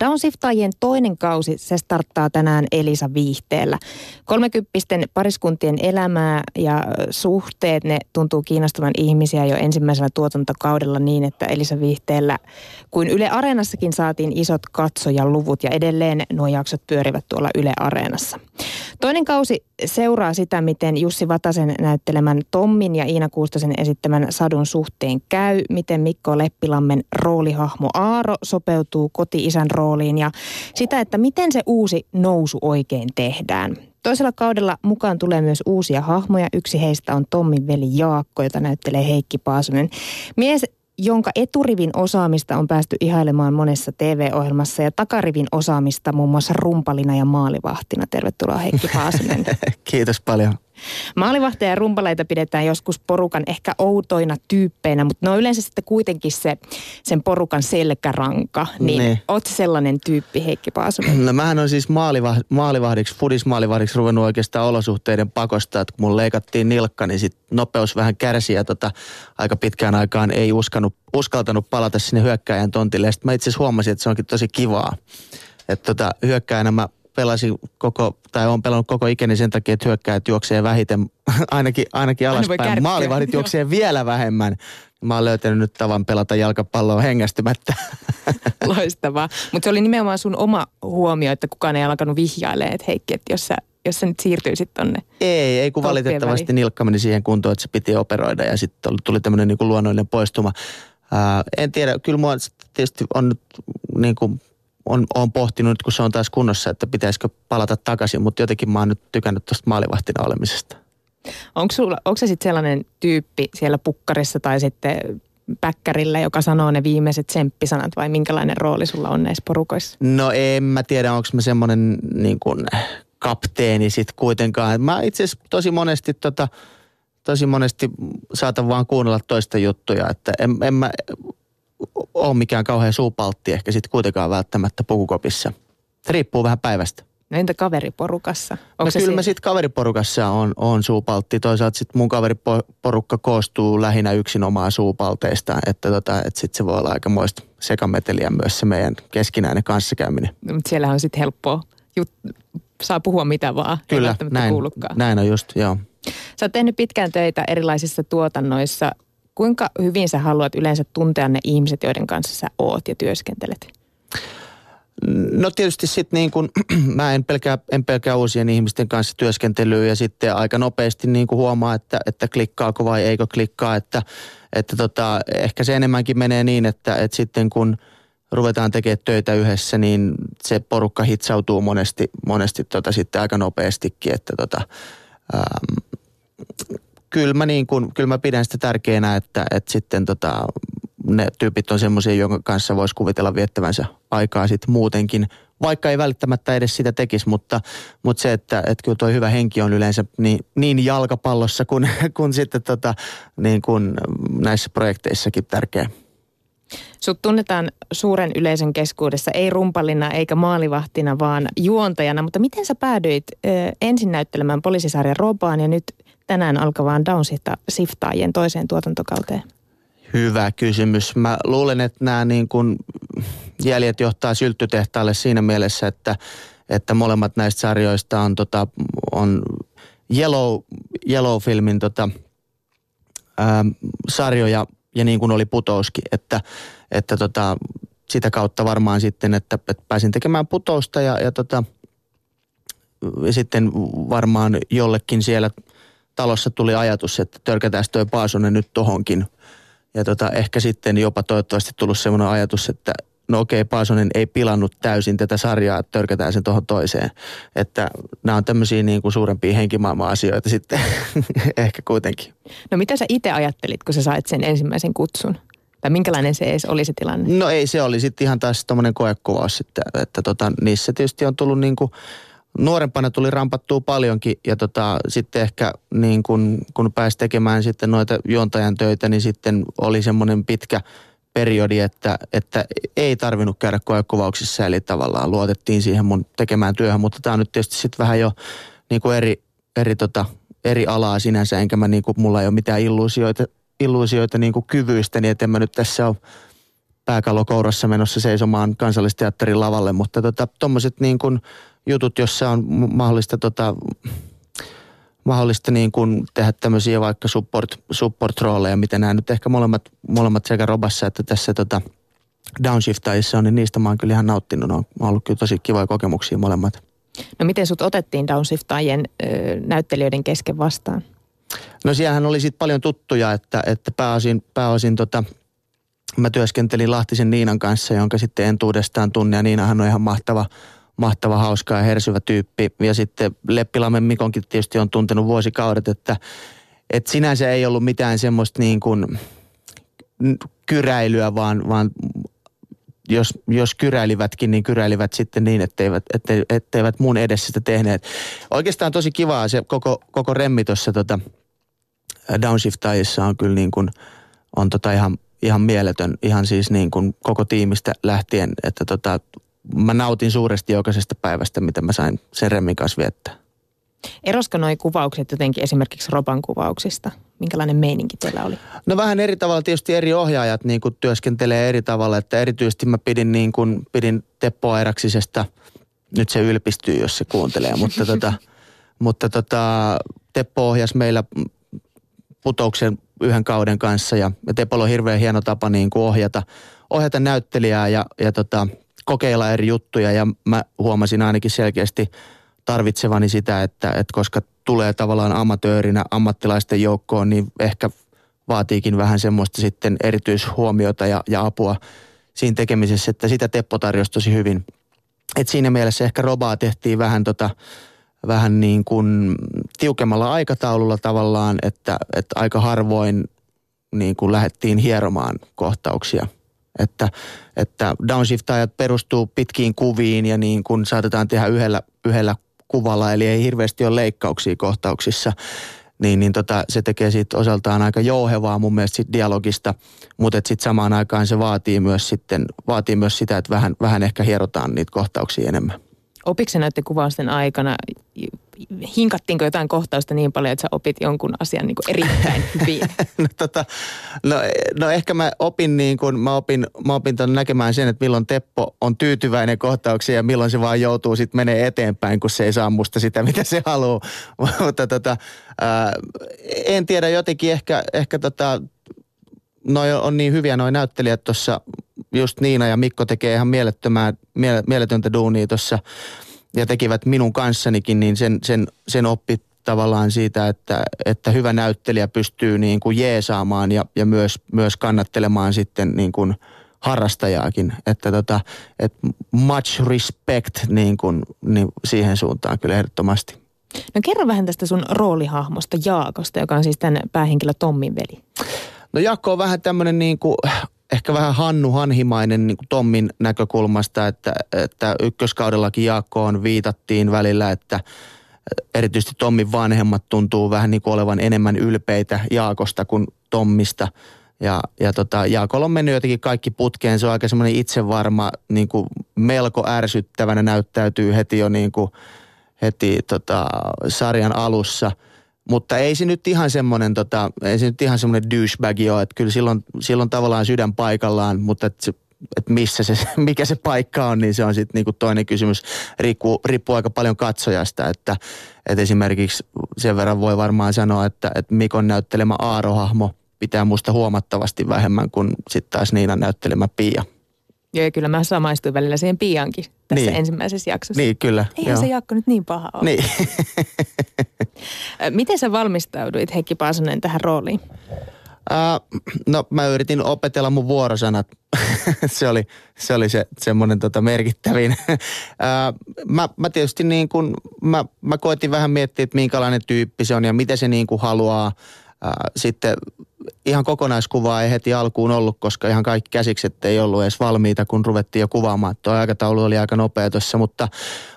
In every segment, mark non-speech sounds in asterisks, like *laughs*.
Downsiftaajien toinen kausi, se starttaa tänään Elisa Viihteellä. Kolmekymppisten pariskuntien elämää ja suhteet, ne tuntuu kiinnostavan ihmisiä jo ensimmäisellä tuotantokaudella niin, että Elisa Viihteellä kuin Yle Areenassakin saatiin isot katsojaluvut ja edelleen nuo jaksot pyörivät tuolla Yle Areenassa. Toinen kausi seuraa sitä, miten Jussi Vatasen näyttelemän Tommin ja Iina Kuustosen esittämän sadun suhteen käy, miten Mikko Leppilammen roolihahmo Aaro sopeutuu koti-isän rooliin ja sitä, että miten se uusi nousu oikein tehdään. Toisella kaudella mukaan tulee myös uusia hahmoja. Yksi heistä on Tommin veli Jaakko, jota näyttelee Heikki Paasonen. Mies, jonka eturivin osaamista on päästy ihailemaan monessa TV-ohjelmassa ja takarivin osaamista muun muassa rumpalina ja maalivahtina. Tervetuloa Heikki Paasonen. *laughs* Kiitos paljon. Maalivahteja ja rumpaleita pidetään joskus porukan ehkä outoina tyyppeinä, mutta ne on yleensä sitten kuitenkin se, sen porukan selkäranka. Niin ne. oot sellainen tyyppi, Heikki Paasonen? No mähän on siis maalivah- maalivahdiksi, fudismaalivahdiksi ruvennut oikeastaan olosuhteiden pakosta, että kun mun leikattiin nilkka, niin sit nopeus vähän kärsi ja tota, aika pitkään aikaan ei uskanut, uskaltanut palata sinne hyökkäjän tontille. Sitten mä itse asiassa huomasin, että se onkin tosi kivaa. Että tota, hyökkäjänä mä pelasin koko, tai on pelannut koko ikäni sen takia, että hyökkäät juoksee vähiten, *laughs* ainakin, ainakin alaspäin. Maalivahdit juoksee vielä vähemmän. Mä oon löytänyt nyt tavan pelata jalkapalloa hengästymättä. *laughs* Loistavaa. Mutta se oli nimenomaan sun oma huomio, että kukaan ei alkanut vihjailemaan, että Heikki, että jos sä, jos sä nyt siirtyisit tonne. Ei, ei kun valitettavasti väliin. nilkka meni siihen kuntoon, että se piti operoida ja sitten tuli tämmöinen niin luonnollinen poistuma. Uh, en tiedä, kyllä mua tietysti on nyt niin kuin on, on pohtinut nyt, kun se on taas kunnossa, että pitäisikö palata takaisin, mutta jotenkin mä oon nyt tykännyt tuosta maalivahtina olemisesta. Onko, sulla, onko se sitten sellainen tyyppi siellä pukkarissa tai sitten päkkärillä, joka sanoo ne viimeiset tsemppisanat vai minkälainen rooli sulla on näissä porukoissa? No en mä tiedä, onko mä semmoinen niin kuin kapteeni sitten kuitenkaan. Mä itse asiassa tosi monesti tota, tosi monesti saatan vaan kuunnella toista juttuja, että en, en mä ole mikään kauhean suupaltti ehkä sitten kuitenkaan välttämättä pukukopissa. Se riippuu vähän päivästä. No entä kaveriporukassa? Onko no kyllä siinä? mä sitten kaveriporukassa on, on suupaltti. Toisaalta sitten mun kaveriporukka koostuu lähinnä yksinomaan suupalteista, että, tota, että sitten se voi olla aika moista sekameteliä myös se meidän keskinäinen kanssakäyminen. No, mutta siellä on sitten helppoa. Jut- saa puhua mitä vaan. Kyllä, näin, näin on just, joo. Sä oot tehnyt pitkään töitä erilaisissa tuotannoissa. Kuinka hyvin sä haluat yleensä tuntea ne ihmiset, joiden kanssa sä oot ja työskentelet? No tietysti sitten niin kuin, *clears throat* mä en pelkää, en pelkää uusien ihmisten kanssa työskentelyä ja sitten aika nopeasti niin kuin huomaa, että, että klikkaako vai eikö klikkaa, että, että tota, ehkä se enemmänkin menee niin, että, että sitten kun ruvetaan tekemään töitä yhdessä, niin se porukka hitsautuu monesti, monesti tota sitten aika nopeastikin, että tota, ähm, kyllä mä, niin kuin, kyllä mä pidän sitä tärkeänä, että, että sitten tota, ne tyypit on semmoisia, jonka kanssa voisi kuvitella viettävänsä aikaa sitten muutenkin, vaikka ei välttämättä edes sitä tekisi, mutta, mutta se, että, että kyllä tuo hyvä henki on yleensä niin, niin jalkapallossa kuin, *laughs* kuin sitten tota, niin kuin näissä projekteissakin tärkeä. Sut tunnetaan suuren yleisön keskuudessa ei rumpalina eikä maalivahtina, vaan juontajana. Mutta miten sä päädyit ö, ensin näyttelemään poliisisarjan Robaan ja nyt tänään alkavaan Downsiftaajien toiseen tuotantokauteen? Hyvä kysymys. Mä luulen, että nämä niin kuin jäljet johtaa sylttytehtaalle siinä mielessä, että, että molemmat näistä sarjoista on, tota, on Yellow, Yellow-filmin tota, ää, sarjoja ja niin kuin oli Putouskin, että, että tota, sitä kautta varmaan sitten, että, että pääsin tekemään Putousta ja, ja, tota, ja sitten varmaan jollekin siellä – talossa tuli ajatus, että törkätään toi Paasonen nyt tohonkin. Ja tota, ehkä sitten jopa toivottavasti tullut semmoinen ajatus, että no okei, Paasonen ei pilannut täysin tätä sarjaa, että törkätään sen tuohon toiseen. Että nämä on tämmöisiä niin kuin suurempia henkimaailman asioita sitten *laughs* ehkä kuitenkin. No mitä sä itse ajattelit, kun sä sait sen ensimmäisen kutsun? Tai minkälainen se edes oli se tilanne? No ei, se oli sitten ihan taas tuommoinen koekuvaus sitten, että tota, niissä tietysti on tullut niin kuin – nuorempana tuli rampattua paljonkin ja tota, sitten ehkä niin kun, kun pääsi tekemään sitten noita juontajan töitä, niin sitten oli semmoinen pitkä periodi, että, että ei tarvinnut käydä koekuvauksissa, eli tavallaan luotettiin siihen mun tekemään työhön, mutta tämä on nyt tietysti sitten vähän jo niin kuin eri, eri, tota, eri alaa sinänsä, enkä mä niin kuin, mulla ei ole mitään illuusioita, illuusioita niin kuin kyvyistä, niin että en mä nyt tässä ole pääkallo kourassa menossa seisomaan kansallisteatterin lavalle, mutta tuommoiset tota, niin kuin jutut, jossa on mahdollista tota, mahdollista niin kuin tehdä tämmöisiä vaikka support, support-rooleja, mitä nämä nyt ehkä molemmat, molemmat sekä Robassa että tässä tota Downshiftajissa on, niin niistä mä oon kyllä ihan nauttinut. Ne on ollut kyllä tosi kivoja kokemuksia molemmat. No miten sut otettiin Downshiftajien ö, näyttelijöiden kesken vastaan? No siellähän oli sitten paljon tuttuja, että, että pääosin, pääosin tota, mä työskentelin Lahtisen Niinan kanssa, jonka sitten entuudestaan tunne. Ja Niinahan on ihan mahtava, mahtava, hauska ja hersyvä tyyppi. Ja sitten Leppilamen Mikonkin tietysti on tuntenut vuosikaudet, että, että sinänsä ei ollut mitään semmoista niin kuin kyräilyä, vaan, vaan jos, jos kyräilivätkin, niin kyräilivät sitten niin, etteivät, ette, etteivät mun edessä sitä tehneet. Oikeastaan tosi kivaa se koko, koko remmi tuossa tota, Downshift on kyllä niin kuin, on tota ihan, ihan mieletön, ihan siis niin kuin koko tiimistä lähtien, että tota, mä nautin suuresti jokaisesta päivästä, mitä mä sain sen remmin kanssa viettää. Erosko noi kuvaukset jotenkin esimerkiksi Roban kuvauksista? Minkälainen meininki teillä oli? No vähän eri tavalla. Tietysti eri ohjaajat niin kuin työskentelee eri tavalla. Että erityisesti mä pidin, niin kuin, pidin Teppo Airaksisesta. Nyt se ylpistyy, jos se kuuntelee. mutta *laughs* tota, mutta tota, Teppo ohjasi meillä putouksen yhden kauden kanssa. Ja, ja Teppolla on hirveän hieno tapa niin kuin ohjata, ohjata näyttelijää ja, ja tota, kokeilla eri juttuja. Ja mä huomasin ainakin selkeästi – tarvitsevani sitä, että, että koska tulee tavallaan amatöörinä ammattilaisten joukkoon, niin ehkä vaatiikin vähän semmoista sitten erityishuomiota ja, ja apua siinä tekemisessä, että sitä Teppo tarjosi tosi hyvin. Et siinä mielessä ehkä Robaa tehtiin vähän, tota, vähän niin kuin tiukemmalla aikataululla tavallaan, että, että aika harvoin niin kuin lähdettiin hieromaan kohtauksia. Että, että downshift-ajat perustuu pitkiin kuviin ja niin kuin saatetaan tehdä yhdellä, yhdellä kuvalla, eli ei hirveästi ole leikkauksia kohtauksissa, niin, niin tota, se tekee siitä osaltaan aika jouhevaa mun mielestä sit dialogista, mutta sitten samaan aikaan se vaatii myös, sitten, vaatii myös sitä, että vähän, vähän ehkä hierotaan niitä kohtauksia enemmän. Opiko se näiden kuvausten aikana hinkattiinko jotain kohtausta niin paljon, että sä opit jonkun asian niin kuin erittäin *laughs* hyvin? no, tota, no, no, ehkä mä opin, niin kuin, mä opin, mä opin ton näkemään sen, että milloin Teppo on tyytyväinen kohtauksiin ja milloin se vaan joutuu sitten menee eteenpäin, kun se ei saa musta sitä, mitä se haluaa. *laughs* Mutta tota, ää, en tiedä, jotenkin ehkä, ehkä tota, noi on niin hyviä noi näyttelijät tuossa, just Niina ja Mikko tekee ihan mielettömää, mieletöntä duunia tuossa ja tekivät minun kanssanikin, niin sen, sen, sen oppi tavallaan siitä, että, että hyvä näyttelijä pystyy niin kuin jeesaamaan ja, ja myös, myös kannattelemaan sitten niin kuin harrastajaakin. Että tota, et much respect niin kuin, niin siihen suuntaan kyllä ehdottomasti. No kerro vähän tästä sun roolihahmosta Jaakosta, joka on siis tämän päähenkilö Tommin veli. No Jaakko on vähän tämmöinen niin kuin ehkä vähän Hannu Hanhimainen niin kuin Tommin näkökulmasta, että, että ykköskaudellakin Jaakkoon viitattiin välillä, että erityisesti Tommin vanhemmat tuntuu vähän niin kuin olevan enemmän ylpeitä Jaakosta kuin Tommista. Ja, ja tota, Jaakolla on mennyt jotenkin kaikki putkeen. Se on aika semmoinen itsevarma, niin kuin melko ärsyttävänä näyttäytyy heti jo niin kuin, heti tota, sarjan alussa – mutta ei se nyt ihan semmoinen, tota, ei se nyt ihan semmoinen douchebag ole, että kyllä silloin, silloin tavallaan sydän paikallaan, mutta että se, että missä se, *laughs* mikä se paikka on, niin se on sitten niinku toinen kysymys. Riippuu, riippuu aika paljon katsojasta, että, että esimerkiksi sen verran voi varmaan sanoa, että, että Mikon näyttelemä Aarohahmo pitää musta huomattavasti vähemmän kuin sitten taas Niinan näyttelemä Pia. Joo, ja kyllä mä samaistuin välillä siihen Piankin tässä niin. ensimmäisessä jaksossa. Niin, kyllä. Eihän joo. se Jaakko nyt niin paha ole. Niin. *laughs* Miten sä valmistauduit, Heikki Paasonen, tähän rooliin? Uh, no mä yritin opetella mun vuorosanat. *laughs* se oli se, oli se semmoinen tota merkittävin. *laughs* uh, mä, mä tietysti niin kuin, mä, mä koitin vähän miettiä, että minkälainen tyyppi se on ja mitä se niin kuin haluaa. Uh, sitten ihan kokonaiskuvaa ei heti alkuun ollut, koska ihan kaikki käsikset ei ollut edes valmiita, kun ruvettiin jo kuvaamaan. Tuo aikataulu oli aika nopea tuossa, mutta,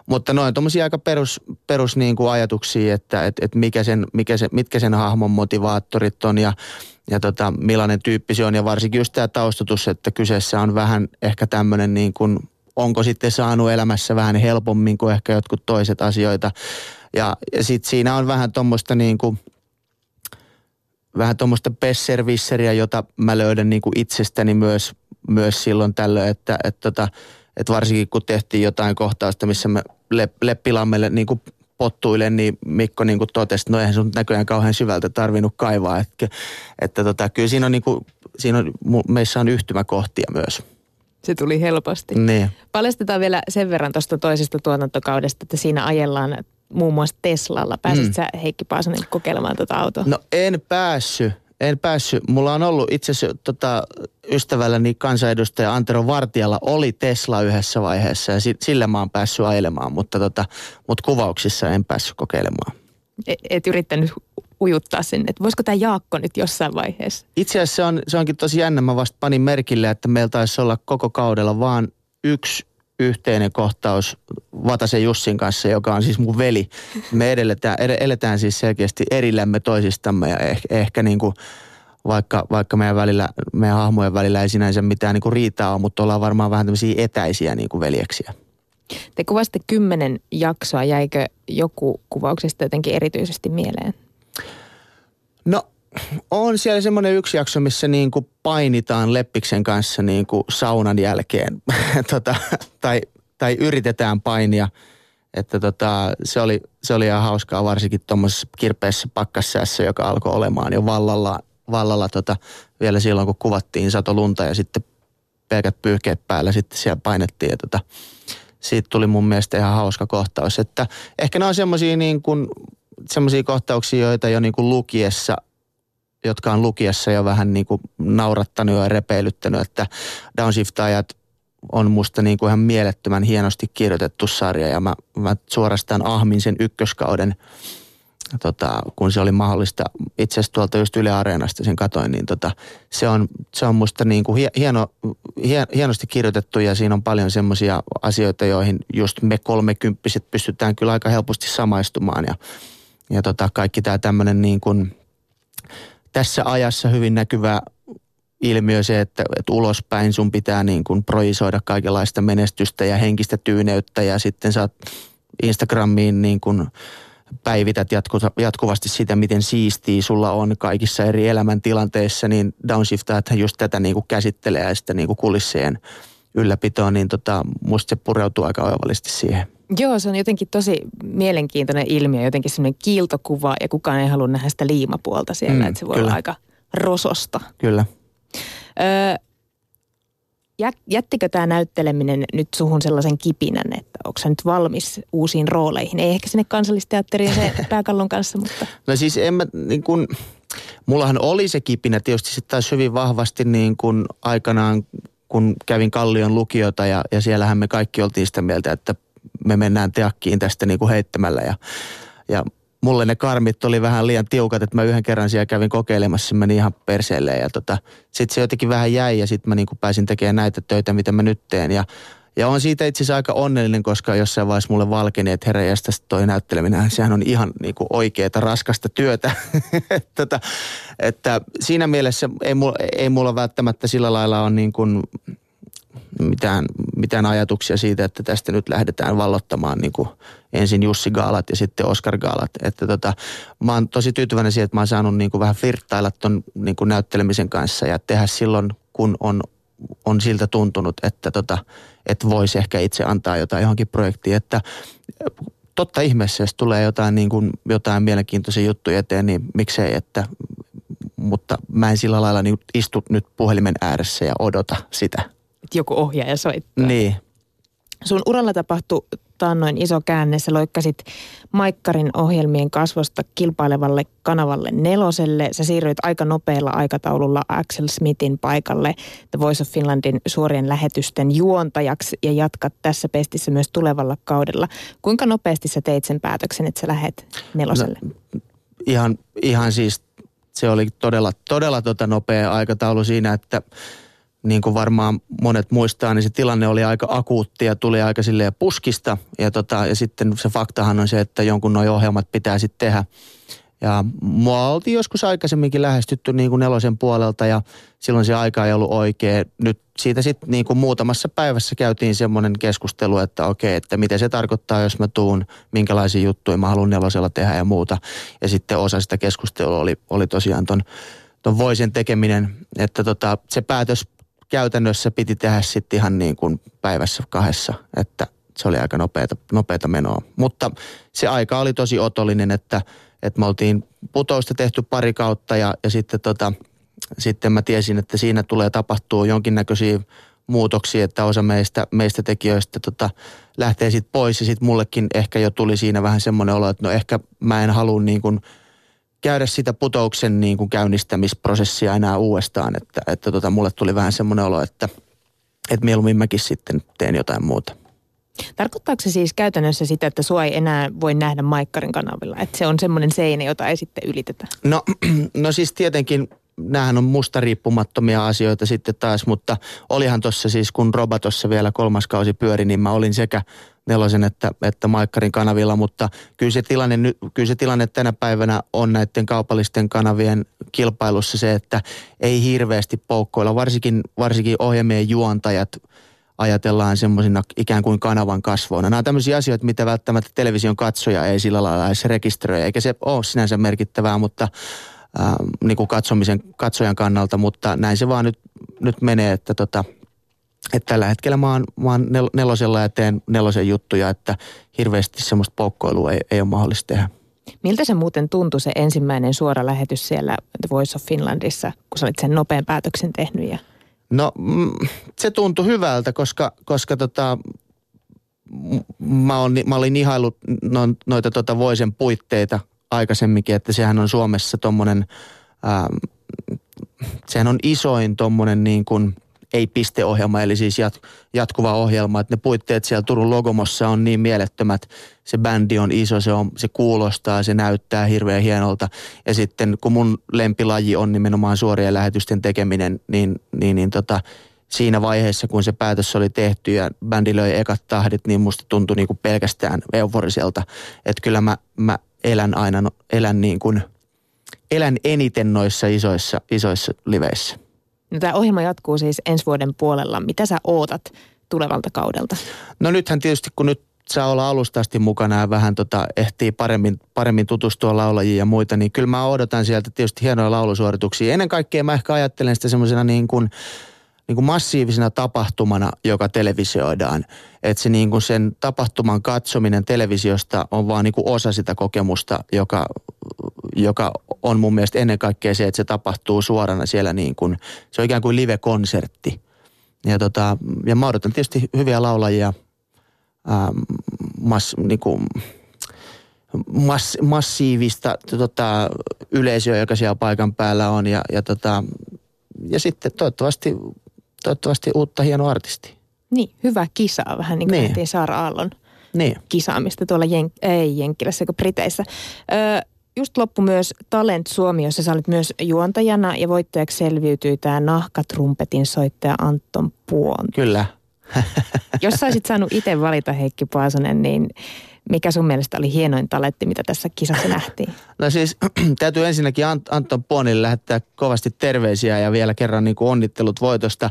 mutta noin tuommoisia aika perus, perus niin kuin ajatuksia, että et, et mikä sen, mikä se, mitkä sen hahmon motivaattorit on ja, ja tota, millainen tyyppi se on. Ja varsinkin just tämä taustatus, että kyseessä on vähän ehkä tämmöinen niin kuin, onko sitten saanut elämässä vähän helpommin kuin ehkä jotkut toiset asioita. Ja, ja sitten siinä on vähän tuommoista niin kuin – vähän tuommoista pesservisseriä, jota mä löydän niin kuin itsestäni myös, myös silloin tällöin, että, että, tota, että varsinkin kun tehtiin jotain kohtausta, missä me Leppilammelle niin kuin pottuilen, niin Mikko niin kuin totesi, että no eihän sun näköjään kauhean syvältä tarvinnut kaivaa. Että, että tota, kyllä siinä on, niin kuin, siinä on, meissä on yhtymäkohtia myös. Se tuli helposti. Niin. Paljastetaan vielä sen verran tuosta toisesta tuotantokaudesta, että siinä ajellaan muun muassa Teslalla. Pääsit mm. sä Heikki Paasonen kokeilemaan tuota autoa? No en päässyt. En päässyt. Mulla on ollut itse asiassa tota, ystävälläni kansanedustaja Antero Vartialla oli Tesla yhdessä vaiheessa ja sillä mä oon päässyt ajelemaan, mutta, tota, mutta kuvauksissa en päässyt kokeilemaan. Et, et yrittänyt ujuttaa sinne, että voisiko tämä Jaakko nyt jossain vaiheessa? Itse asiassa se, on, se onkin tosi jännä. Mä vasta panin merkille, että meillä taisi olla koko kaudella vaan yksi yhteinen kohtaus Vatasen Jussin kanssa, joka on siis mun veli. Me edelletään, eletään siis selkeästi erillämme toisistamme ja ehkä, ehkä niin kuin vaikka, vaikka meidän, välillä, meidän hahmojen välillä ei sinänsä mitään niin kuin riitaa ole, mutta ollaan varmaan vähän tämmöisiä etäisiä niin kuin veljeksiä. Te kuvasitte kymmenen jaksoa. Jäikö joku kuvauksesta jotenkin erityisesti mieleen? No on siellä semmoinen yksi jakso, missä niin kuin painitaan Leppiksen kanssa niin kuin saunan jälkeen. *laughs* tota, tai, tai yritetään painia. Että tota, se, oli, se oli ihan hauskaa varsinkin tuommoisessa kirpeässä pakkassäässä, joka alkoi olemaan jo vallalla, vallalla tota, vielä silloin, kun kuvattiin sato lunta ja sitten pelkät pyyhkeet päällä sitten siellä painettiin. Ja tota, siitä tuli mun mielestä ihan hauska kohtaus. Että ehkä ne on semmoisia niin semmoisia kohtauksia, joita jo niin kuin lukiessa – jotka on lukiessa jo vähän niin kuin naurattanut ja repeilyttänyt, että Downshiftajat on musta niin kuin ihan mielettömän hienosti kirjoitettu sarja ja mä, mä suorastaan ahmin sen ykköskauden, tota, kun se oli mahdollista. Itse asiassa tuolta just Yle Areenasta sen katoin, niin tota, se, on, se on musta niin kuin hieno, hienosti kirjoitettu ja siinä on paljon semmoisia asioita, joihin just me kolmekymppiset pystytään kyllä aika helposti samaistumaan ja, ja tota, kaikki tämä tämmöinen niin kuin – tässä ajassa hyvin näkyvä ilmiö se, että, että ulospäin sun pitää niin kuin projisoida kaikenlaista menestystä ja henkistä tyyneyttä ja sitten saat Instagramiin niin kuin päivität jatku, jatkuvasti sitä, miten siistiä sulla on kaikissa eri elämäntilanteissa, niin että just tätä niin kuin käsittelee ja sitten niin kuin kulissien ylläpitoon, niin tota, musta se pureutuu aika oivallisesti siihen. Joo, se on jotenkin tosi mielenkiintoinen ilmiö, jotenkin semmoinen kiiltokuva ja kukaan ei halua nähdä sitä liimapuolta siellä, mm, että se voi kyllä. olla aika rososta. Kyllä. Öö, jättikö tämä näytteleminen nyt suhun sellaisen kipinän, että onko sä nyt valmis uusiin rooleihin? Ei ehkä sinne kansallisteatteriin se *laughs* pääkallon kanssa, mutta... No siis en mä niin kun, mullahan oli se kipinä tietysti se taas hyvin vahvasti niin kun aikanaan, kun kävin Kallion lukiota ja, ja siellähän me kaikki oltiin sitä mieltä, että me mennään teakkiin tästä niin kuin heittämällä. Ja, ja mulle ne karmit oli vähän liian tiukat, että mä yhden kerran siellä kävin kokeilemassa, meni ihan perseelle. Ja tota, sitten se jotenkin vähän jäi ja sitten mä niin kuin pääsin tekemään näitä töitä, mitä mä nyt teen. Ja ja on siitä itse asiassa aika onnellinen, koska jossain vaiheessa mulle valkeni, että herra toi näytteleminen, sehän on ihan niin kuin oikeeta, raskasta työtä. *laughs* tota, että siinä mielessä ei mulla, ei mulla välttämättä sillä lailla on niin kuin mitään, mitään ajatuksia siitä, että tästä nyt lähdetään vallottamaan niin kuin ensin Jussi Gaalat ja sitten Oscar Gaalat. Että tota, mä oon tosi tyytyväinen siihen, että mä oon saanut niin kuin vähän flirttailla ton niin kuin näyttelemisen kanssa ja tehdä silloin, kun on, on siltä tuntunut, että, tota, että voisi ehkä itse antaa jotain johonkin projektiin. Että totta ihmeessä, jos tulee jotain, niin kuin, jotain mielenkiintoisia juttuja eteen, niin miksei, että mutta mä en sillä lailla niin istu nyt puhelimen ääressä ja odota sitä että joku ohjaaja soittaa. Niin. Sun uralla tapahtui taannoin iso käänne. Sä loikkasit Maikkarin ohjelmien kasvosta kilpailevalle kanavalle neloselle. Sä siirryit aika nopealla aikataululla Axel Smithin paikalle The Voice of Finlandin suorien lähetysten juontajaksi ja jatkat tässä pestissä myös tulevalla kaudella. Kuinka nopeasti sä teit sen päätöksen, että sä lähet neloselle? No, ihan, ihan siis se oli todella, todella tota nopea aikataulu siinä, että niin kuin varmaan monet muistaa, niin se tilanne oli aika akuutti ja tuli aika silleen puskista. Ja, tota, ja sitten se faktahan on se, että jonkun nuo ohjelmat pitää sitten tehdä. ja mua oltiin joskus aikaisemminkin lähestytty niin kuin nelosen puolelta ja silloin se aika ei ollut oikea. Nyt siitä sitten niin kuin muutamassa päivässä käytiin semmoinen keskustelu, että okei, että mitä se tarkoittaa, jos mä tuun, minkälaisia juttuja mä haluan nelosella tehdä ja muuta. Ja sitten osa sitä keskustelua oli, oli tosiaan ton, ton voisen tekeminen, että tota, se päätös käytännössä piti tehdä sitten ihan niin kuin päivässä kahdessa, että se oli aika nopeata, nopeata menoa. Mutta se aika oli tosi otollinen, että, että me oltiin putousta tehty pari kautta ja, ja sitten, tota, sitten mä tiesin, että siinä tulee tapahtua jonkinnäköisiä muutoksia, että osa meistä, meistä tekijöistä tota, lähtee sitten pois ja sitten mullekin ehkä jo tuli siinä vähän semmoinen olo, että no ehkä mä en halua niin kuin käydä sitä putouksen niin kuin käynnistämisprosessia enää uudestaan, että, että tota, mulle tuli vähän semmoinen olo, että, että mieluummin mäkin sitten teen jotain muuta. Tarkoittaako se siis käytännössä sitä, että sua ei enää voi nähdä Maikkarin kanavilla? Että se on semmoinen seinä, jota ei sitten ylitetä? No, *clears throat* no siis tietenkin nämähän on musta riippumattomia asioita sitten taas, mutta olihan tuossa siis, kun Robatossa vielä kolmas kausi pyöri, niin mä olin sekä nelosen että, että Maikkarin kanavilla, mutta kyllä se, tilanne, kyllä se tilanne tänä päivänä on näiden kaupallisten kanavien kilpailussa se, että ei hirveästi poukkoilla, varsinkin, varsinkin ohjelmien juontajat – ajatellaan semmoisina ikään kuin kanavan kasvoina. Nämä on tämmöisiä asioita, mitä välttämättä television katsoja ei sillä lailla edes rekisteröi, eikä se ole sinänsä merkittävää, mutta äh, niin kuin katsomisen, katsojan kannalta, mutta näin se vaan nyt, nyt menee, että tota, että tällä hetkellä mä oon, mä oon nel, nelosella ja teen nelosen juttuja, että hirveästi semmoista poukkoilua ei, ei ole mahdollista tehdä. Miltä se muuten tuntui se ensimmäinen suora lähetys siellä The Voice of Finlandissa, kun sä olit sen nopean päätöksen tehnyt ja No mm, se tuntui hyvältä, koska, koska tota, mä, on, mä olin ihailut no, noita tota Voisen puitteita aikaisemminkin, että sehän on Suomessa tommonen, ähm, sehän on isoin tommonen niin kuin – ei pisteohjelma, eli siis jat, jatkuva ohjelma. Että ne puitteet siellä Turun Logomossa on niin mielettömät. Se bändi on iso, se, on, se kuulostaa, se näyttää hirveän hienolta. Ja sitten kun mun lempilaji on nimenomaan suorien lähetysten tekeminen, niin, niin, niin tota, siinä vaiheessa, kun se päätös oli tehty ja bändi löi ekat tahdit, niin musta tuntui niin kuin pelkästään euforiselta. Että kyllä mä, mä elän aina, elän niin kuin, elän eniten noissa isoissa, isoissa liveissä. No, tämä ohjelma jatkuu siis ensi vuoden puolella. Mitä sä ootat tulevalta kaudelta? No nythän tietysti kun nyt saa olla alusta asti mukana ja vähän tota, ehtii paremmin, paremmin tutustua laulajiin ja muita, niin kyllä mä odotan sieltä tietysti hienoja laulusuorituksia. Ennen kaikkea mä ehkä ajattelen sitä semmoisena niin kuin, niin kuin massiivisena tapahtumana, joka televisioidaan. Että se niin kuin sen tapahtuman katsominen televisiosta on vaan niin kuin osa sitä kokemusta, joka, joka on mun mielestä ennen kaikkea se, että se tapahtuu suorana siellä niin kuin, se on ikään kuin live-konsertti. Ja, tota, ja mä odotan tietysti hyviä laulajia, ähm, mas, niin kuin, mass, massiivista tota, yleisöä, joka siellä paikan päällä on ja, ja, tota, ja sitten toivottavasti, toivottavasti uutta hienoa artistia. Niin, hyvä kisaa, vähän niin kuin niin. Saara Aallon niin. kisaamista tuolla Jen- ei Jenkkilässä, kuin Briteissä. Öö, just loppu myös Talent Suomi, jossa sä olit myös juontajana ja voittajaksi selviytyi tämä nahkatrumpetin soittaja Anton Puon. Kyllä. *laughs* Jos saisit saanut itse valita Heikki Paasonen, niin mikä sun mielestä oli hienoin talentti, mitä tässä kisassa nähtiin? *laughs* No siis *clears throat* täytyy ensinnäkin Anton Puonille lähettää kovasti terveisiä ja vielä kerran niin kuin onnittelut voitosta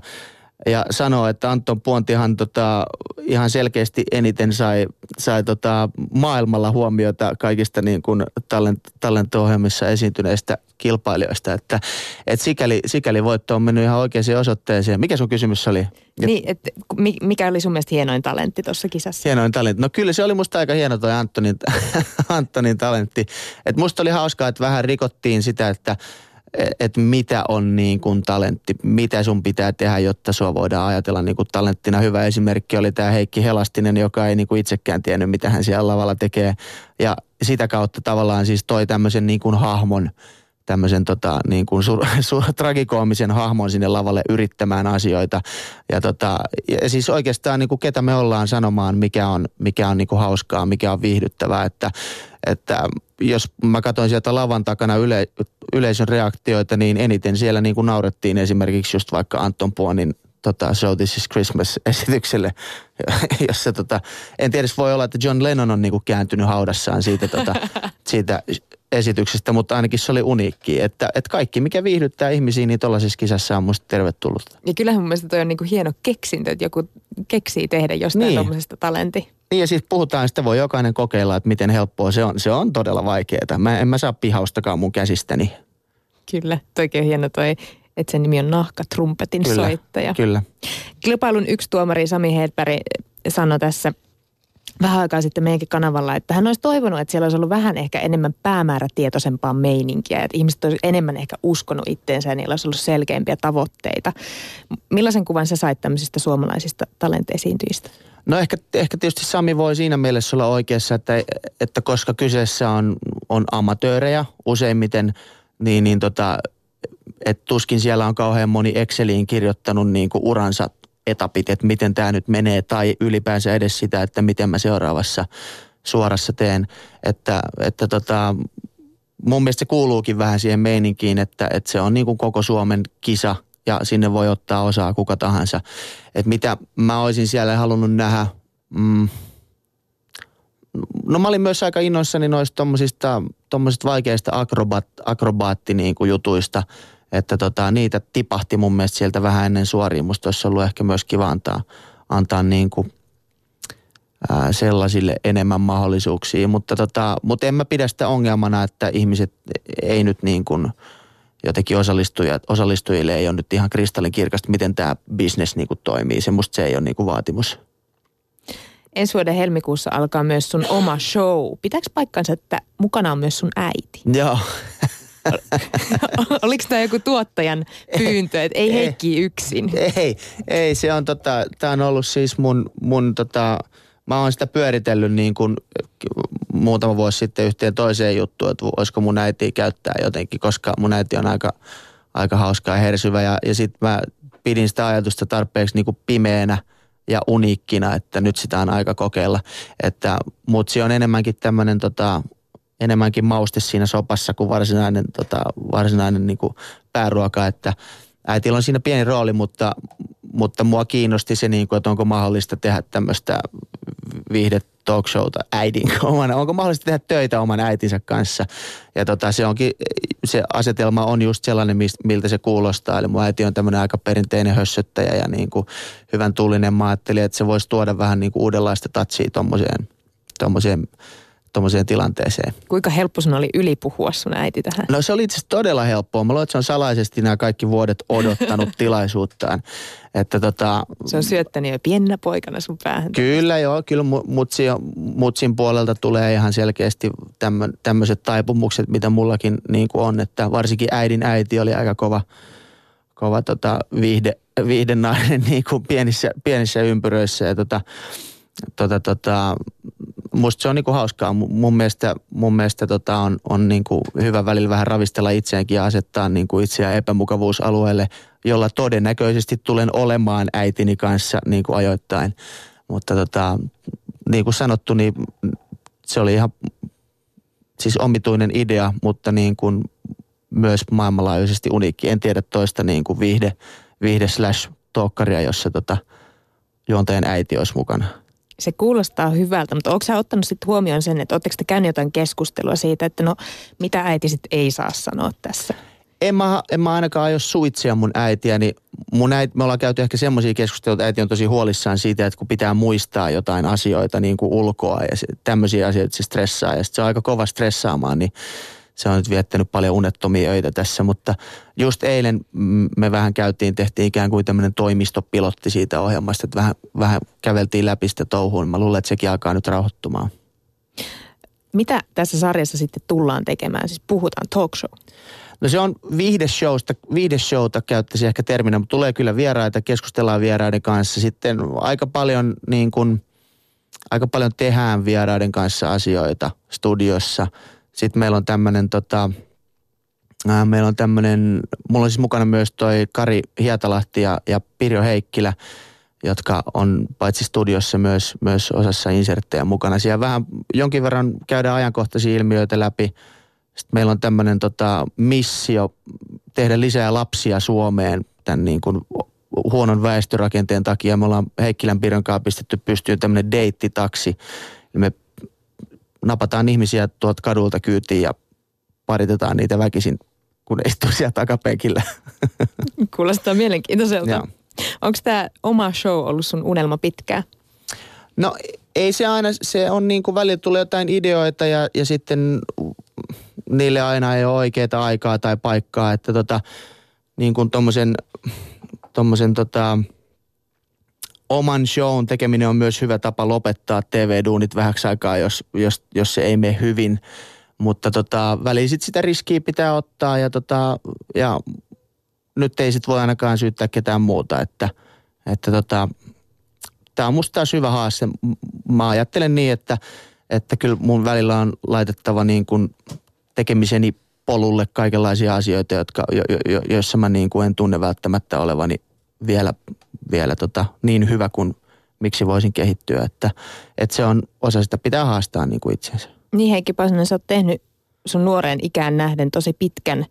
ja sanoo, että Anton Puontihan tota, ihan selkeästi eniten sai, sai tota, maailmalla huomiota kaikista niin kuin talent, talent-ohjelmissa esiintyneistä kilpailijoista. Että et sikäli, sikäli voitto on mennyt ihan oikeaan osoitteeseen. Mikä sun kysymys oli? Niin, että mikä oli sun mielestä hienoin talentti tuossa kisassa? Hienoin talentti. No kyllä se oli musta aika hieno toi Antonin, *laughs* Antonin talentti. Et musta oli hauskaa, että vähän rikottiin sitä, että että mitä on niin kuin talentti, mitä sun pitää tehdä, jotta sua voidaan ajatella niin kuin talenttina. Hyvä esimerkki oli tämä Heikki Helastinen, joka ei niin kuin itsekään tiennyt, mitä hän siellä lavalla tekee. Ja sitä kautta tavallaan siis toi tämmöisen niin kuin hahmon, tämmöisen tota, niin kuin sur, *laughs* sur, tragikoomisen hahmon sinne lavalle yrittämään asioita. Ja, tota, ja siis oikeastaan niin kuin ketä me ollaan sanomaan, mikä on, mikä on niin kuin hauskaa, mikä on viihdyttävää. Että, että jos mä katsoin sieltä lavan takana yle, yleisön reaktioita, niin eniten siellä niin kuin naurettiin esimerkiksi just vaikka Anton Puonin tota, Show This is Christmas-esitykselle, *laughs* jossa tota, en tiedä, voi olla, että John Lennon on niin kuin kääntynyt haudassaan siitä, tota, *laughs* siitä esityksestä, mutta ainakin se oli uniikki. Että, että kaikki, mikä viihdyttää ihmisiä, niin tuollaisessa kisassa on musta tervetullut. Ja kyllähän mun mielestä toi on niin kuin hieno keksintö, että joku keksii tehdä jostain niin. tuommoisesta talentti. Niin ja siis puhutaan, sitä voi jokainen kokeilla, että miten helppoa se on. Se on todella vaikeaa. Mä en mä saa pihaustakaan mun käsistäni. Kyllä, toikin on hieno toi, että sen nimi on Nahka Trumpetin kyllä, soittaja. Kyllä. Kilpailun yksi tuomari Sami Hedberg sanoi tässä vähän aikaa sitten meidänkin kanavalla, että hän olisi toivonut, että siellä olisi ollut vähän ehkä enemmän päämäärätietoisempaa meininkiä, että ihmiset olisi enemmän ehkä uskonut itteensä ja niillä olisi ollut selkeämpiä tavoitteita. Millaisen kuvan sä sait tämmöisistä suomalaisista talentesiintyjistä? No ehkä, ehkä tietysti Sami voi siinä mielessä olla oikeassa, että, että koska kyseessä on, on amatöörejä useimmiten, niin, niin tota, et tuskin siellä on kauhean moni Exceliin kirjoittanut niin kuin uransa etapit, että miten tämä nyt menee, tai ylipäänsä edes sitä, että miten mä seuraavassa suorassa teen. Että, että tota, mun mielestä se kuuluukin vähän siihen meininkiin, että, että se on niin kuin koko Suomen kisa ja sinne voi ottaa osaa kuka tahansa. Että mitä mä olisin siellä halunnut nähdä, mm, no mä olin myös aika innoissani noista tommosista, tommosista vaikeista akrobaat, akrobaatti niin kuin jutuista, että tota, niitä tipahti mun mielestä sieltä vähän ennen suoriin. Musta olisi ollut ehkä myös kiva antaa, antaa niin kuin, sellaisille enemmän mahdollisuuksia, mutta, tota, mutta en mä pidä sitä ongelmana, että ihmiset ei nyt niin kuin, jotenkin osallistujat, osallistujille ei ole nyt ihan kristallin kirkasta, miten tämä bisnes niin kuin toimii. Se musta se ei ole niin kuin vaatimus. Ensi vuoden helmikuussa alkaa myös sun oma show. Pitääkö paikkansa, että mukana on myös sun äiti? *laughs* Joo. *laughs* Oliko tämä joku tuottajan pyyntö, että ei Heikki yksin? Ei, ei se on tota, tämä on ollut siis mun, mun tota, mä oon sitä pyöritellyt niin kuin muutama vuosi sitten yhteen toiseen juttuun, että olisiko mun äiti käyttää jotenkin, koska mun äiti on aika, aika hauska ja hersyvä ja, ja sitten mä pidin sitä ajatusta tarpeeksi niin kuin pimeänä ja uniikkina, että nyt sitä on aika kokeilla. Että mutsi on enemmänkin tämmöinen tota, enemmänkin mauste siinä sopassa kuin varsinainen, tota, varsinainen niin kuin pääruoka, että äitillä on siinä pieni rooli, mutta, mutta mua kiinnosti se, niin kuin, että onko mahdollista tehdä tämmöistä viihde talk showta äidin *laughs* omana. Onko mahdollista tehdä töitä oman äitinsä kanssa? Ja tota, se onkin, se asetelma on just sellainen, miltä se kuulostaa. Eli mun äiti on tämmöinen aika perinteinen hössöttäjä ja niin kuin hyvän tuulinen. Mä ajattelin, että se voisi tuoda vähän niin kuin uudenlaista tatsia tommoseen, tommoseen tuommoiseen tilanteeseen. Kuinka helppo sun oli ylipuhua sun äiti tähän? No se oli itse todella helppoa. Mä luulen, että se on salaisesti nämä kaikki vuodet odottanut *laughs* tilaisuuttaan. Että tota, se on syöttänyt jo pienenä poikana sun päähän. Kyllä joo, kyllä mutsi, mutsin puolelta tulee ihan selkeästi tämmöiset taipumukset, mitä mullakin niin kuin on. Että varsinkin äidin äiti oli aika kova, kova tota, viihde, viihdenainen *laughs* niin kuin pienissä, pienissä ympyröissä. Ja tota, tota, tota, musta se on niinku hauskaa. Mun mielestä, mun mielestä tota on, on niinku hyvä välillä vähän ravistella itseäänkin ja asettaa niinku itseään epämukavuusalueelle, jolla todennäköisesti tulen olemaan äitini kanssa niinku ajoittain. Mutta tota, niin kuin sanottu, niin se oli ihan siis omituinen idea, mutta niin kuin myös maailmanlaajuisesti uniikki. En tiedä toista niin kuin viihde, viihde slash talkkaria, jossa tota, juontajan äiti olisi mukana se kuulostaa hyvältä, mutta onko sä ottanut sitten huomioon sen, että oletteko te käynyt jotain keskustelua siitä, että no mitä äiti sitten ei saa sanoa tässä? En mä, en mä ainakaan aio suitsia mun äitiä, niin mun äiti, me ollaan käyty ehkä semmoisia keskusteluja, että äiti on tosi huolissaan siitä, että kun pitää muistaa jotain asioita niin kuin ulkoa ja tämmöisiä asioita se stressaa ja se on aika kova stressaamaan, niin se on nyt viettänyt paljon unettomia öitä tässä, mutta just eilen me vähän käytiin, tehtiin ikään kuin tämmöinen toimistopilotti siitä ohjelmasta, että vähän, vähän käveltiin läpi sitä touhuun. Mä luulen, että sekin alkaa nyt rauhoittumaan. Mitä tässä sarjassa sitten tullaan tekemään? Siis puhutaan talk show. No se on viihdeshowsta, viihdeshowta käyttäisi ehkä terminä, mutta tulee kyllä vieraita, keskustellaan vieraiden kanssa. Sitten aika paljon niin kuin, aika paljon tehdään vieraiden kanssa asioita studiossa – sitten meillä on tämmöinen tota, meillä on tämmöinen, mulla on siis mukana myös toi Kari Hietalahti ja, ja Pirjo Heikkilä, jotka on paitsi studiossa myös, myös osassa inserttejä mukana. Siellä vähän jonkin verran käydään ajankohtaisia ilmiöitä läpi. Sitten meillä on tämmöinen tota, missio tehdä lisää lapsia Suomeen tämän niin kuin huonon väestörakenteen takia. Me ollaan Heikkilän Pirjon kanssa pistetty pystyyn tämmöinen deittitaksi. Me napataan ihmisiä tuolta kadulta kyytiin ja paritetaan niitä väkisin, kun istuu siellä takapenkillä. *laughs* Kuulostaa mielenkiintoiselta. Onko tämä oma show ollut sun unelma pitkään? No ei se aina, se on niin kuin välillä tulee jotain ideoita ja, ja sitten niille aina ei ole oikeaa aikaa tai paikkaa, että tota, niin kuin tommosen, tommosen tota, oman shown tekeminen on myös hyvä tapa lopettaa TV-duunit vähäksi aikaa, jos, jos, jos se ei mene hyvin. Mutta tota, väliin sit sitä riskiä pitää ottaa ja, tota, ja nyt ei sit voi ainakaan syyttää ketään muuta, että, että tota, tämä on musta taas hyvä haaste. Mä ajattelen niin, että, että kyllä mun välillä on laitettava niin kuin tekemiseni polulle kaikenlaisia asioita, jotka, jo, jo, joissa mä niin kuin en tunne välttämättä olevani vielä, vielä tota, niin hyvä kuin miksi voisin kehittyä. Että, että se on osa sitä pitää haastaa niin kuin itsensä. Niin Heikki Pasanen, sä oot tehnyt sun nuoreen ikään nähden tosi pitkän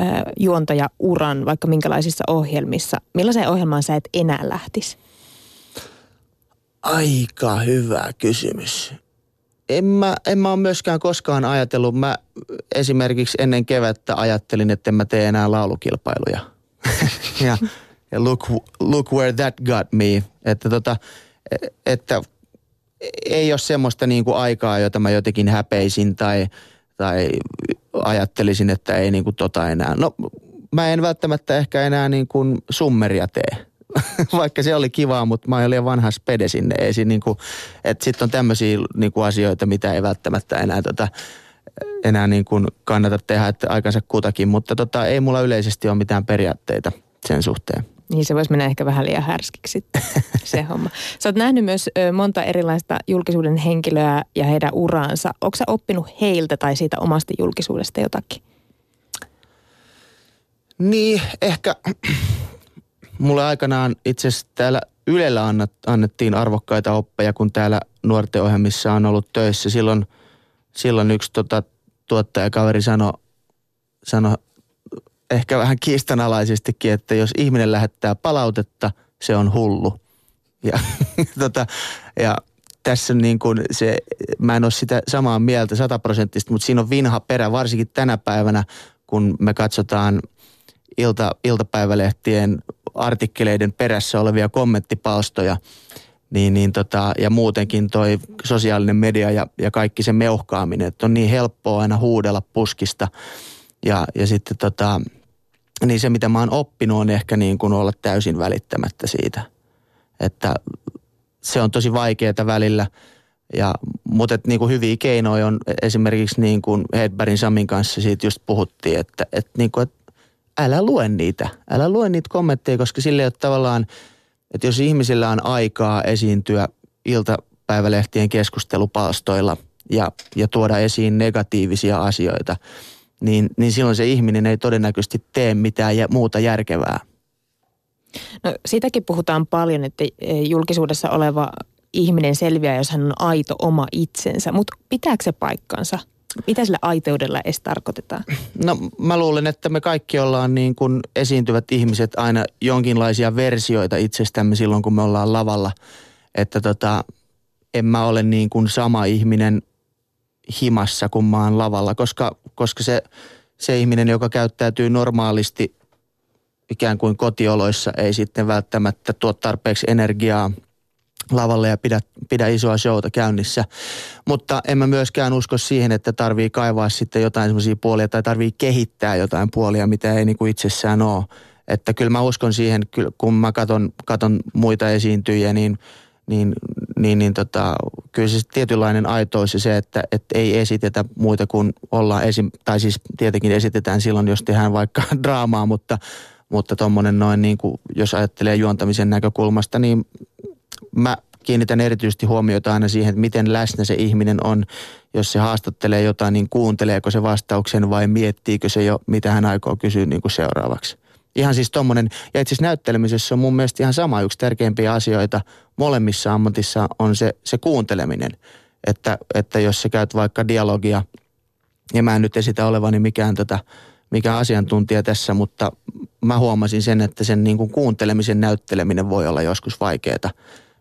äh, juontajauran vaikka minkälaisissa ohjelmissa. Millaiseen ohjelmaan sä et enää lähtisi? Aika hyvä kysymys. En mä, en mä ole myöskään koskaan ajatellut. Mä esimerkiksi ennen kevättä ajattelin, että en mä tee enää laulukilpailuja. *laughs* ja, ja look, look where that got me. Että, tota, että ei ole semmoista niin kuin aikaa, jota mä jotenkin häpeisin tai, tai ajattelisin, että ei niin kuin tota enää. No mä en välttämättä ehkä enää niin kuin summeria tee *laughs* vaikka se oli kivaa, mutta mä olin vanha spede sinne. Ei siinä niinku, että sitten on tämmöisiä niinku asioita, mitä ei välttämättä enää, tota, enää niinku kannata tehdä, että aikansa kutakin. Mutta tota, ei mulla yleisesti ole mitään periaatteita sen suhteen. Niin se voisi mennä ehkä vähän liian härskiksi sitten, *laughs* se homma. Sä oot nähnyt myös monta erilaista julkisuuden henkilöä ja heidän uraansa. Onko sä oppinut heiltä tai siitä omasta julkisuudesta jotakin? Niin, ehkä *clears throat* mulle aikanaan itse asiassa täällä Ylellä annettiin arvokkaita oppeja, kun täällä nuorten ohjelmissa on ollut töissä. Silloin, silloin yksi tota, tuottajakaveri sanoi sano ehkä vähän kiistanalaisestikin, että jos ihminen lähettää palautetta, se on hullu. Ja, *laughs* tota, ja tässä niin kuin se, mä en ole sitä samaa mieltä sataprosenttista, mutta siinä on vinha perä, varsinkin tänä päivänä, kun me katsotaan ilta, iltapäivälehtien artikkeleiden perässä olevia kommenttipalstoja, niin, niin tota, ja muutenkin toi sosiaalinen media ja, ja kaikki se meuhkaaminen, että on niin helppoa aina huudella puskista. Ja, ja sitten tota, niin se mitä mä oon oppinut on ehkä niin kuin olla täysin välittämättä siitä. Että se on tosi vaikeaa välillä. Ja, mutta et kuin hyviä keinoja on esimerkiksi niin kuin Hedbergin Samin kanssa siitä just puhuttiin, että, että, niin kuin, että älä lue niitä. Älä lue niitä kommentteja, koska sille että tavallaan, että jos ihmisillä on aikaa esiintyä iltapäivälehtien keskustelupalstoilla ja, ja tuoda esiin negatiivisia asioita, niin, niin silloin se ihminen ei todennäköisesti tee mitään ja muuta järkevää. No siitäkin puhutaan paljon, että julkisuudessa oleva ihminen selviää, jos hän on aito oma itsensä, mutta pitääkö se paikkansa? Mitä sillä aiteudella edes tarkoitetaan? *clears throat* No mä luulen, että me kaikki ollaan niin kuin esiintyvät ihmiset aina jonkinlaisia versioita itsestämme silloin, kun me ollaan lavalla. Että tota, en mä ole niin kuin sama ihminen himassa, kun mä oon lavalla, koska, koska se, se ihminen, joka käyttäytyy normaalisti ikään kuin kotioloissa, ei sitten välttämättä tuo tarpeeksi energiaa – lavalle ja pidä, pidä isoa showta käynnissä. Mutta en mä myöskään usko siihen, että tarvii kaivaa sitten jotain semmoisia puolia tai tarvii kehittää jotain puolia, mitä ei niinku itsessään ole. Että kyllä mä uskon siihen, kun mä katon, katon muita esiintyjiä, niin, niin, niin, niin tota, kyllä se tietynlainen aitous se, että, että ei esitetä muita kuin ollaan esim, tai siis tietenkin esitetään silloin, jos tehdään vaikka *laughs* draamaa, mutta mutta tuommoinen noin niin kuin, jos ajattelee juontamisen näkökulmasta, niin mä kiinnitän erityisesti huomiota aina siihen, että miten läsnä se ihminen on. Jos se haastattelee jotain, niin kuunteleeko se vastauksen vai miettiikö se jo, mitä hän aikoo kysyä niin kuin seuraavaksi. Ihan siis tommonen, ja itse asiassa näyttelemisessä on mun mielestä ihan sama yksi tärkeimpiä asioita molemmissa ammatissa on se, se kuunteleminen. Että, että jos sä käyt vaikka dialogia, ja mä en nyt esitä olevani mikään, tota, mikään asiantuntija tässä, mutta mä huomasin sen, että sen niin kuin kuuntelemisen näytteleminen voi olla joskus vaikeaa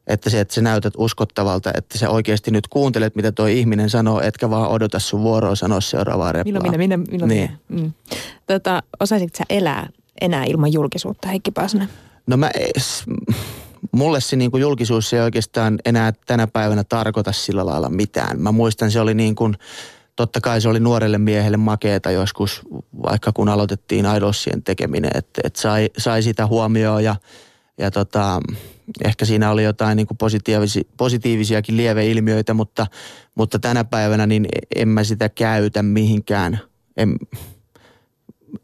että se, että sä näytät uskottavalta, että sä oikeasti nyt kuuntelet, mitä tuo ihminen sanoo, etkä vaan odota sun vuoroa sanoa seuraavaa replaa. Milloin minä, minä, milloin niin. minä. Mm. Tota, osaisitko sä elää enää ilman julkisuutta, Heikki Paasonen? No mä, mulle se niin kuin julkisuus ei oikeastaan enää tänä päivänä tarkoita sillä lailla mitään. Mä muistan, se oli niin kuin, totta kai se oli nuorelle miehelle makeeta joskus, vaikka kun aloitettiin Idolsien tekeminen, että, että sai, sai sitä huomioon ja, ja tota, ehkä siinä oli jotain niin kuin positiivisi, positiivisiakin lieveilmiöitä, mutta, mutta tänä päivänä niin en mä sitä käytä mihinkään. En,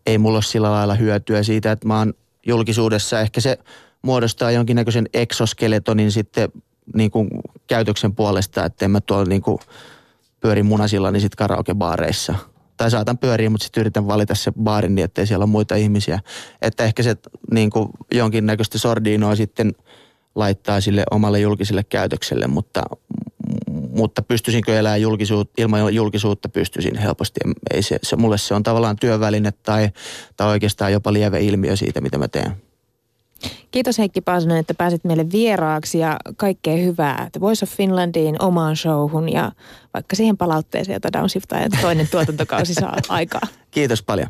ei mulla ole sillä lailla hyötyä siitä, että mä oon julkisuudessa. Ehkä se muodostaa jonkinnäköisen eksoskeletonin sitten niin kuin käytöksen puolesta, että en mä tuolla niin kuin pyöri munasilla niin sitten karaokebaareissa. Tai saatan pyöriä, mutta sitten yritän valita se baarin niin, ettei siellä ole muita ihmisiä. Että ehkä se niin kuin jonkinnäköistä sordiinoa sitten laittaa sille omalle julkiselle käytökselle, mutta, mutta pystyisinkö elämään julkisuutta, ilman julkisuutta pystyisin helposti. Ei se, se, mulle se on tavallaan työväline tai, tai oikeastaan jopa lieve ilmiö siitä, mitä mä teen. Kiitos Heikki Paasonen, että pääsit meille vieraaksi ja kaikkea hyvää The Voice of Finlandiin omaan showhun ja vaikka siihen palautteeseen, jota Downshift toinen tuotantokausi saa *laughs* aikaa. Kiitos paljon.